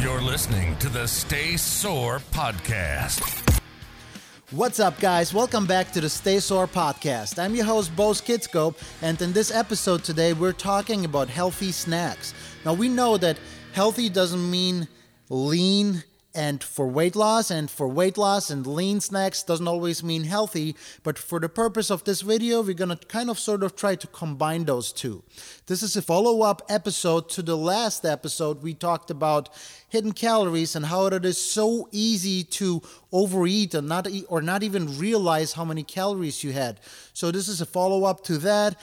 You're listening to the Stay Sore Podcast. What's up, guys? Welcome back to the Stay Sore Podcast. I'm your host, Bo Skidskope, and in this episode today, we're talking about healthy snacks. Now, we know that healthy doesn't mean lean and for weight loss and for weight loss and lean snacks doesn't always mean healthy but for the purpose of this video we're to kind of sort of try to combine those two. This is a follow-up episode to the last episode. We talked about hidden calories and how it is so easy to overeat and not eat, or not even realize how many calories you had. So this is a follow-up to that.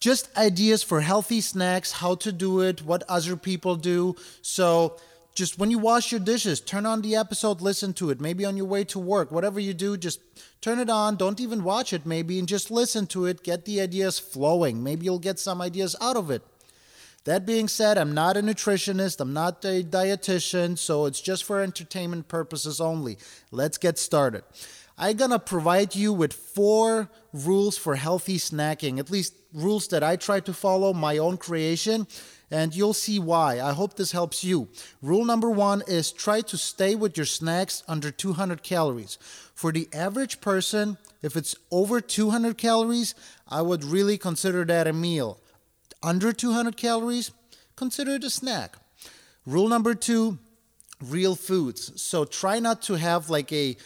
Just ideas for healthy snacks how to do it what other people do. So just when you wash your dishes, turn on the episode, listen to it. Maybe on your way to work, whatever you do, just turn it on. Don't even watch it, maybe, and just listen to it. Get the ideas flowing. Maybe you'll get some ideas out of it. That being said, I'm not a nutritionist, I'm not a dietitian, so it's just for entertainment purposes only. Let's get started. I'm gonna provide you with four rules for healthy snacking, at least rules that I try to follow, my own creation and you'll see why. I hope this helps you. Rule number one is try to stay with your snacks under 200 calories. For the average person, if it's over 200 calories, I would really consider that a meal. Under 200 calories, consider it a snack. Rule number two real foods. So try not to have like a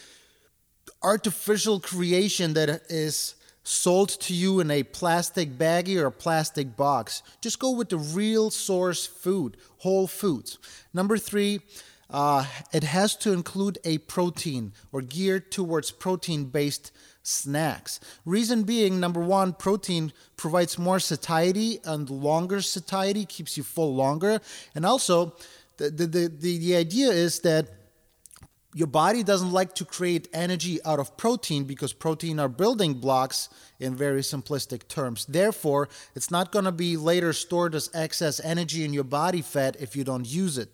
artificial creation that is sold to you in a plastic baggie or a plastic box. Just go with the real source food, whole foods. Number three, uh, it has to include a protein or geared towards protein based snacks. Reason being, number one, protein provides more satiety and longer satiety, keeps you full longer. And also, the, the, the, the idea is that your body doesn't like to create energy out of protein because protein are building blocks in very simplistic terms. Therefore, it's not going to be later stored as excess energy in your body fat if you don't use it.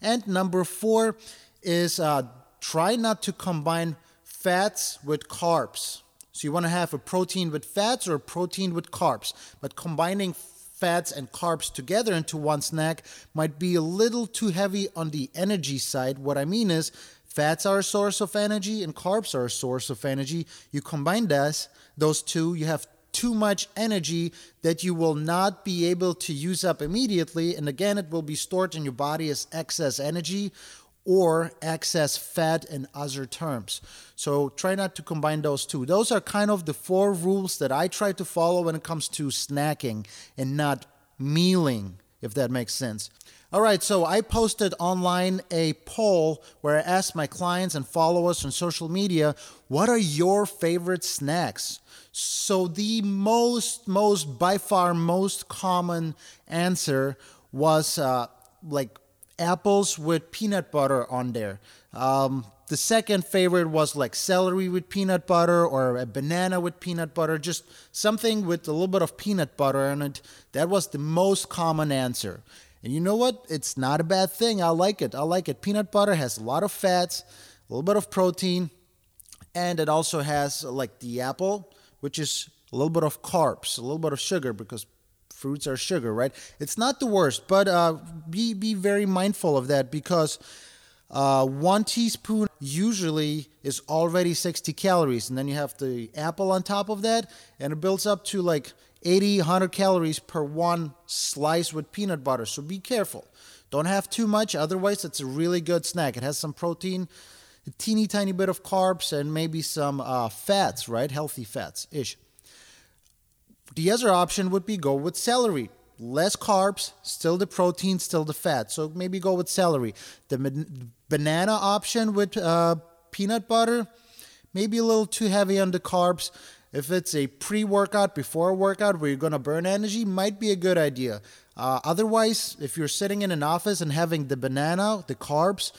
And number four is uh, try not to combine fats with carbs. So you want to have a protein with fats or a protein with carbs, but combining fats and carbs together into one snack might be a little too heavy on the energy side. What I mean is Fats are a source of energy and carbs are a source of energy. You combine this, those two, you have too much energy that you will not be able to use up immediately. And again, it will be stored in your body as excess energy or excess fat in other terms. So try not to combine those two. Those are kind of the four rules that I try to follow when it comes to snacking and not mealing, if that makes sense. All right, so I posted online a poll where I asked my clients and followers on social media, what are your favorite snacks? So the most, most, by far, most common answer was uh, like apples with peanut butter on there. Um, the second favorite was like celery with peanut butter or a banana with peanut butter, just something with a little bit of peanut butter in it. That was the most common answer. And you know what? It's not a bad thing. I like it. I like it. Peanut butter has a lot of fats, a little bit of protein, and it also has like the apple, which is a little bit of carbs, a little bit of sugar because fruits are sugar, right? It's not the worst, but uh, be be very mindful of that because uh, one teaspoon usually is already 60 calories, and then you have the apple on top of that, and it builds up to like 80, 100 calories per one slice with peanut butter. So be careful. Don't have too much, otherwise, it's a really good snack. It has some protein, a teeny tiny bit of carbs, and maybe some uh, fats, right? Healthy fats ish. The other option would be go with celery. Less carbs, still the protein, still the fat. So maybe go with celery. The banana option with uh, peanut butter, maybe a little too heavy on the carbs. If it's a pre workout, before a workout where you're going to burn energy, might be a good idea. Uh, otherwise, if you're sitting in an office and having the banana, the carbs,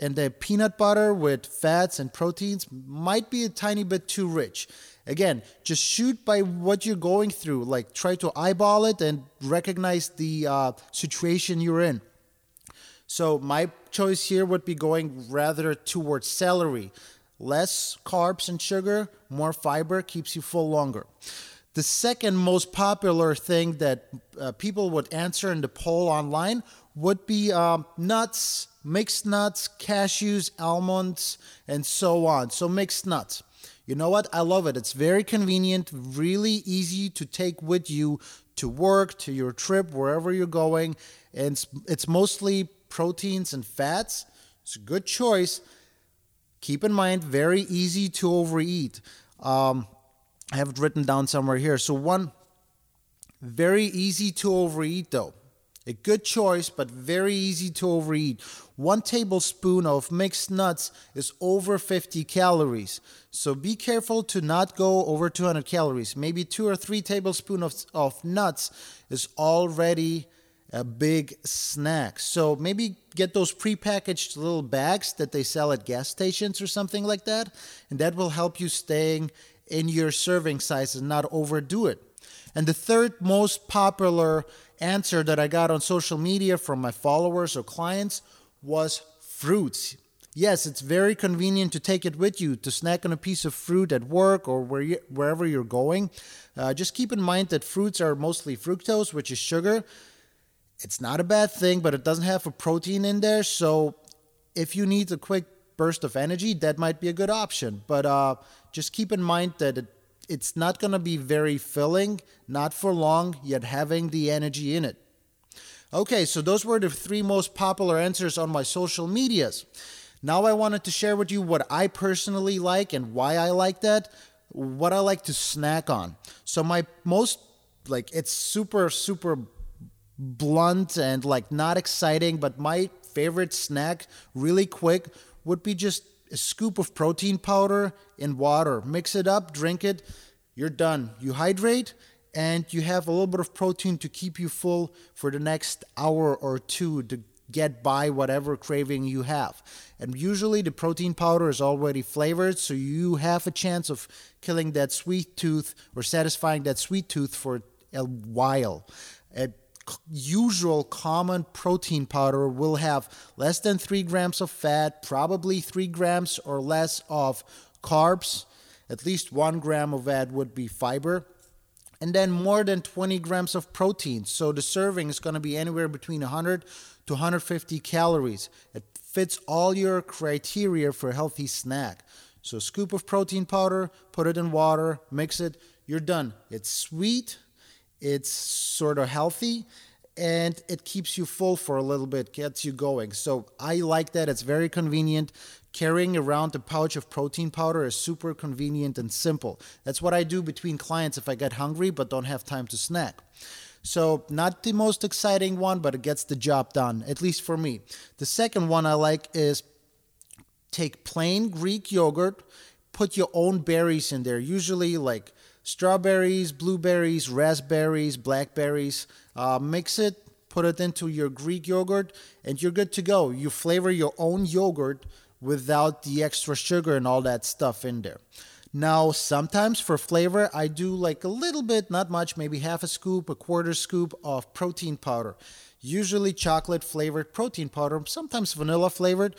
and the peanut butter with fats and proteins, might be a tiny bit too rich. Again, just shoot by what you're going through. Like, try to eyeball it and recognize the uh, situation you're in. So, my choice here would be going rather towards celery. Less carbs and sugar, more fiber, keeps you full longer. The second most popular thing that uh, people would answer in the poll online would be um, nuts, mixed nuts, cashews, almonds, and so on. So mixed nuts. You know what? I love it. It's very convenient, really easy to take with you to work, to your trip, wherever you're going. And it's, it's mostly proteins and fats. It's a good choice. Keep in mind, very easy to overeat. Um, I have it written down somewhere here. So, one, very easy to overeat though. A good choice, but very easy to overeat. One tablespoon of mixed nuts is over 50 calories. So be careful to not go over 200 calories. Maybe two or three tablespoons of, of nuts is already a big snack. So maybe get those prepackaged little bags that they sell at gas stations or something like that. And that will help you staying in your serving size and not overdo it. And the third most popular answer that I got on social media from my followers or clients was fruits. Yes, it's very convenient to take it with you to snack on a piece of fruit at work or where you, wherever you're going. Uh, just keep in mind that fruits are mostly fructose, which is sugar. It's not a bad thing, but it doesn't have a protein in there. So if you need a quick burst of energy, that might be a good option. But uh, just keep in mind that it it's not going to be very filling, not for long, yet having the energy in it. Okay, so those were the three most popular answers on my social medias. Now I wanted to share with you what I personally like and why I like that, what I like to snack on. So my most like it's super super blunt and like not exciting, but my favorite snack really quick would be just a scoop of protein powder in water. Mix it up, drink it, you're done. You hydrate and you have a little bit of protein to keep you full for the next hour or two to get by whatever craving you have. And usually the protein powder is already flavored, so you have a chance of killing that sweet tooth or satisfying that sweet tooth for a while. Usual common protein powder will have less than three grams of fat, probably three grams or less of carbs. At least one gram of that would be fiber. And then more than 20 grams of protein. So the serving is going to be anywhere between 100 to 150 calories. It fits all your criteria for a healthy snack. So, scoop of protein powder, put it in water, mix it, you're done. It's sweet, it's sort of healthy and it keeps you full for a little bit, gets you going. So I like that. It's very convenient. Carrying around a pouch of protein powder is super convenient and simple. That's what I do between clients if I get hungry but don't have time to snack. So, not the most exciting one, but it gets the job done, at least for me. The second one I like is take plain Greek yogurt, put your own berries in there, usually like strawberries, blueberries, raspberries, blackberries. Uh, mix it, put it into your Greek yogurt, and you're good to go. You flavor your own yogurt without the extra sugar and all that stuff in there. Now, sometimes for flavor, I do like a little bit, not much, maybe half a scoop, a quarter scoop of protein powder. Usually chocolate flavored protein powder, sometimes vanilla flavored,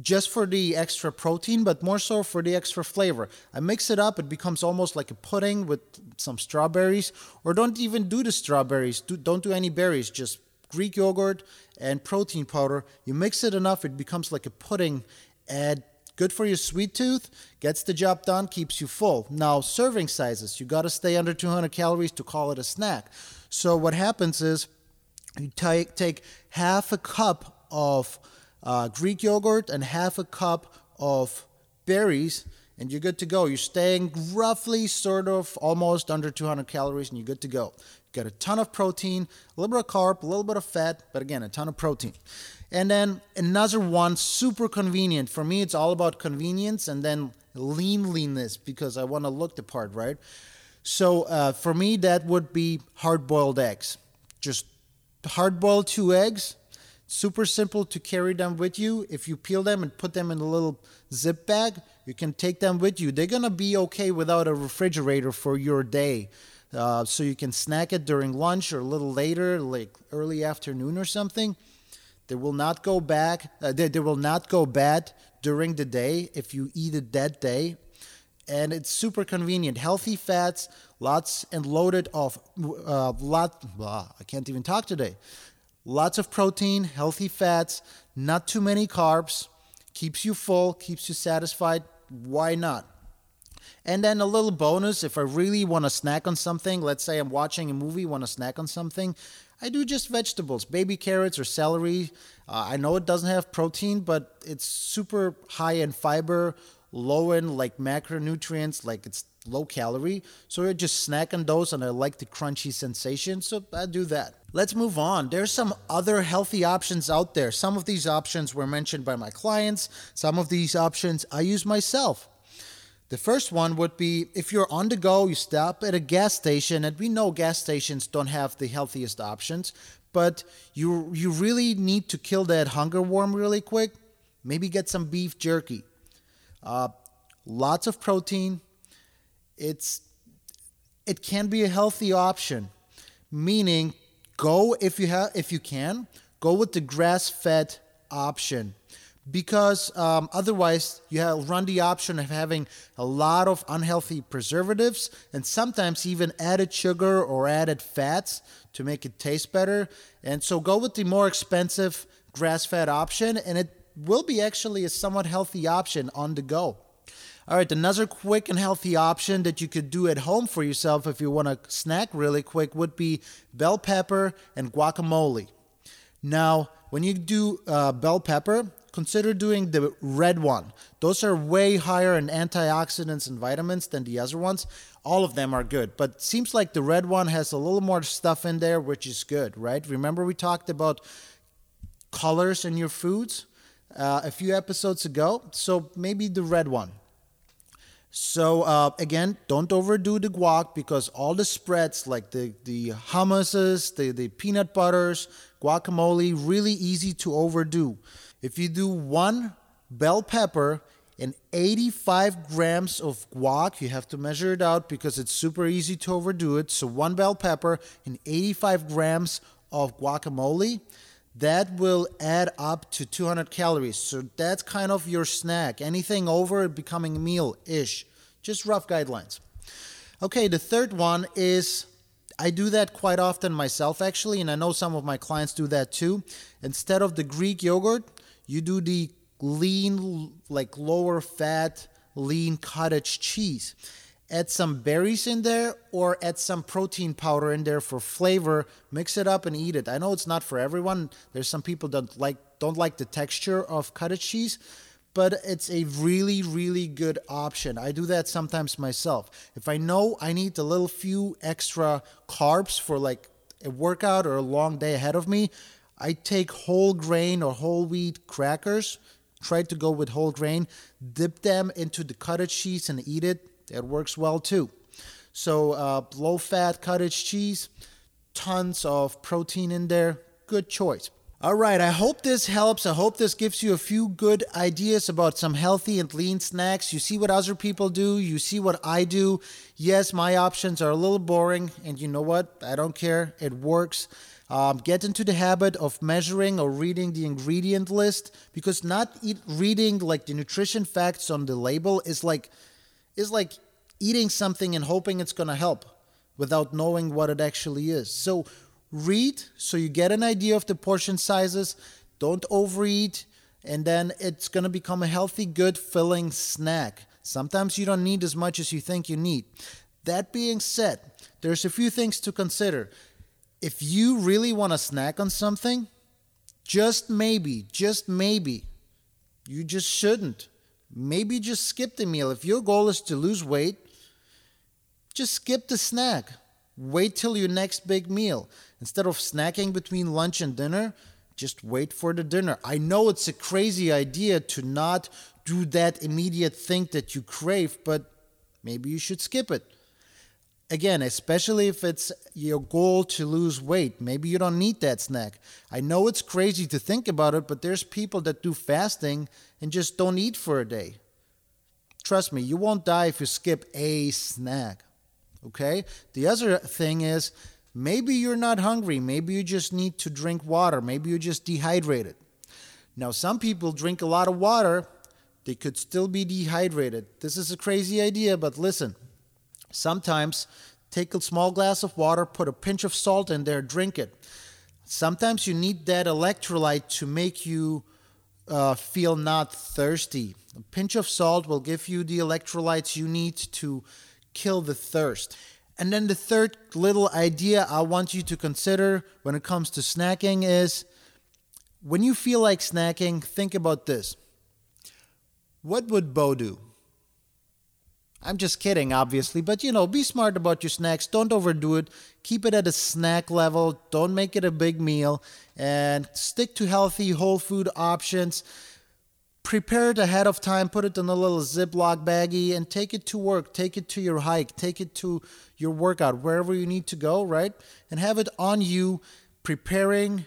just for the extra protein, but more so for the extra flavor. I mix it up, it becomes almost like a pudding with some strawberries, or don't even do the strawberries, do, don't do any berries, just Greek yogurt and protein powder. You mix it enough, it becomes like a pudding, and good for your sweet tooth, gets the job done, keeps you full. Now, serving sizes, you got to stay under 200 calories to call it a snack. So, what happens is you take, take half a cup of uh, Greek yogurt and half a cup of berries, and you're good to go. You're staying roughly, sort of, almost under 200 calories, and you're good to go. You got a ton of protein, a little bit of carb, a little bit of fat, but again, a ton of protein. And then another one, super convenient. For me, it's all about convenience and then lean leanness because I want to look the part, right? So uh, for me, that would be hard boiled eggs. Just hard boiled two eggs, Super simple to carry them with you. If you peel them and put them in a little zip bag, you can take them with you. They're gonna be okay without a refrigerator for your day. Uh, so you can snack it during lunch or a little later, like early afternoon or something. They will not go back. Uh, they, they will not go bad during the day if you eat it that day. And it's super convenient. Healthy fats, lots and loaded of uh, lot. Blah, I can't even talk today lots of protein, healthy fats, not too many carbs, keeps you full, keeps you satisfied. Why not? And then a little bonus if I really want to snack on something, let's say I'm watching a movie, want to snack on something, I do just vegetables, baby carrots or celery. Uh, I know it doesn't have protein, but it's super high in fiber, low in like macronutrients, like it's low calorie. So I just snack on those and I like the crunchy sensation. So I do that. Let's move on. There's some other healthy options out there. Some of these options were mentioned by my clients, some of these options I use myself. The first one would be if you're on the go, you stop at a gas station, and we know gas stations don't have the healthiest options, but you you really need to kill that hunger worm really quick. Maybe get some beef jerky. Uh, lots of protein. It's it can be a healthy option, meaning go if you have if you can go with the grass-fed option because um, otherwise you have run the option of having a lot of unhealthy preservatives and sometimes even added sugar or added fats to make it taste better. And so go with the more expensive grass fed option, and it will be actually a somewhat healthy option on the go. All right, another quick and healthy option that you could do at home for yourself if you want to snack really quick would be bell pepper and guacamole. Now, when you do uh, bell pepper, consider doing the red one. Those are way higher in antioxidants and vitamins than the other ones. All of them are good, but seems like the red one has a little more stuff in there, which is good, right? Remember we talked about colors in your foods uh, a few episodes ago, so maybe the red one. So uh, again, don't overdo the guac because all the spreads like the the hummuses, the the peanut butters, guacamole, really easy to overdo. If you do one bell pepper and 85 grams of guac, you have to measure it out because it's super easy to overdo it. So one bell pepper and 85 grams of guacamole, that will add up to 200 calories. So that's kind of your snack. Anything over becoming meal ish. Just rough guidelines. Okay, the third one is I do that quite often myself actually, and I know some of my clients do that too. Instead of the Greek yogurt, you do the lean, like lower fat, lean cottage cheese. Add some berries in there or add some protein powder in there for flavor. Mix it up and eat it. I know it's not for everyone. There's some people that like don't like the texture of cottage cheese, but it's a really really good option. I do that sometimes myself. If I know I need a little few extra carbs for like a workout or a long day ahead of me, I take whole grain or whole wheat crackers, try to go with whole grain, dip them into the cottage cheese and eat it. That works well too. So, uh, low fat cottage cheese, tons of protein in there. Good choice. All right, I hope this helps. I hope this gives you a few good ideas about some healthy and lean snacks. You see what other people do, you see what I do. Yes, my options are a little boring, and you know what? I don't care. It works. Um, get into the habit of measuring or reading the ingredient list because not reading like the nutrition facts on the label is like is like eating something and hoping it's going to help without knowing what it actually is. So read so you get an idea of the portion sizes. Don't overeat, and then it's going to become a healthy, good, filling snack. Sometimes you don't need as much as you think you need. That being said, there's a few things to consider if you really want to snack on something, just maybe, just maybe, you just shouldn't. Maybe just skip the meal. If your goal is to lose weight, just skip the snack. Wait till your next big meal. Instead of snacking between lunch and dinner, just wait for the dinner. I know it's a crazy idea to not do that immediate thing that you crave, but maybe you should skip it again, especially if it's your goal to lose weight, maybe you don't need that snack. I know it's crazy to think about it, but there's people that do fasting and just don't eat for a day. Trust me, you won't die if you skip a snack. Okay? The other thing is maybe you're not hungry. Maybe you just need to drink water. Maybe you're just dehydrated. Now, some people drink a lot of water, they could still be dehydrated. This is a crazy idea, but listen Sometimes take a small glass of water, put a pinch of salt in there, drink it. Sometimes you need that electrolyte to make you uh, feel not thirsty. A pinch of salt will give you the electrolytes you need to kill the thirst. And then the third little idea I want you to consider when it comes to snacking is when you feel like snacking, think about this. What would Bo do? I'm just kidding, obviously, but you know, be smart about your snacks. Don't overdo it. Keep it at a snack level. Don't make it a big meal and stick to healthy whole food options. Prepare it ahead of time, put it in a little Ziploc baggie, and take it to work. Take it to your hike. Take it to your workout, wherever you need to go, right? And have it on you. Preparing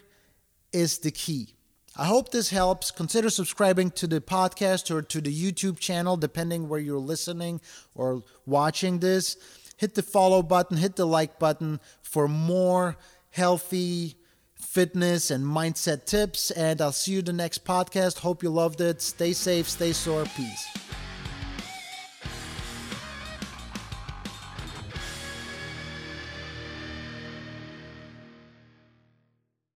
is the key. I hope this helps. Consider subscribing to the podcast or to the YouTube channel, depending where you're listening or watching this. Hit the follow button, hit the like button for more healthy fitness and mindset tips. And I'll see you the next podcast. Hope you loved it. Stay safe, stay sore. Peace.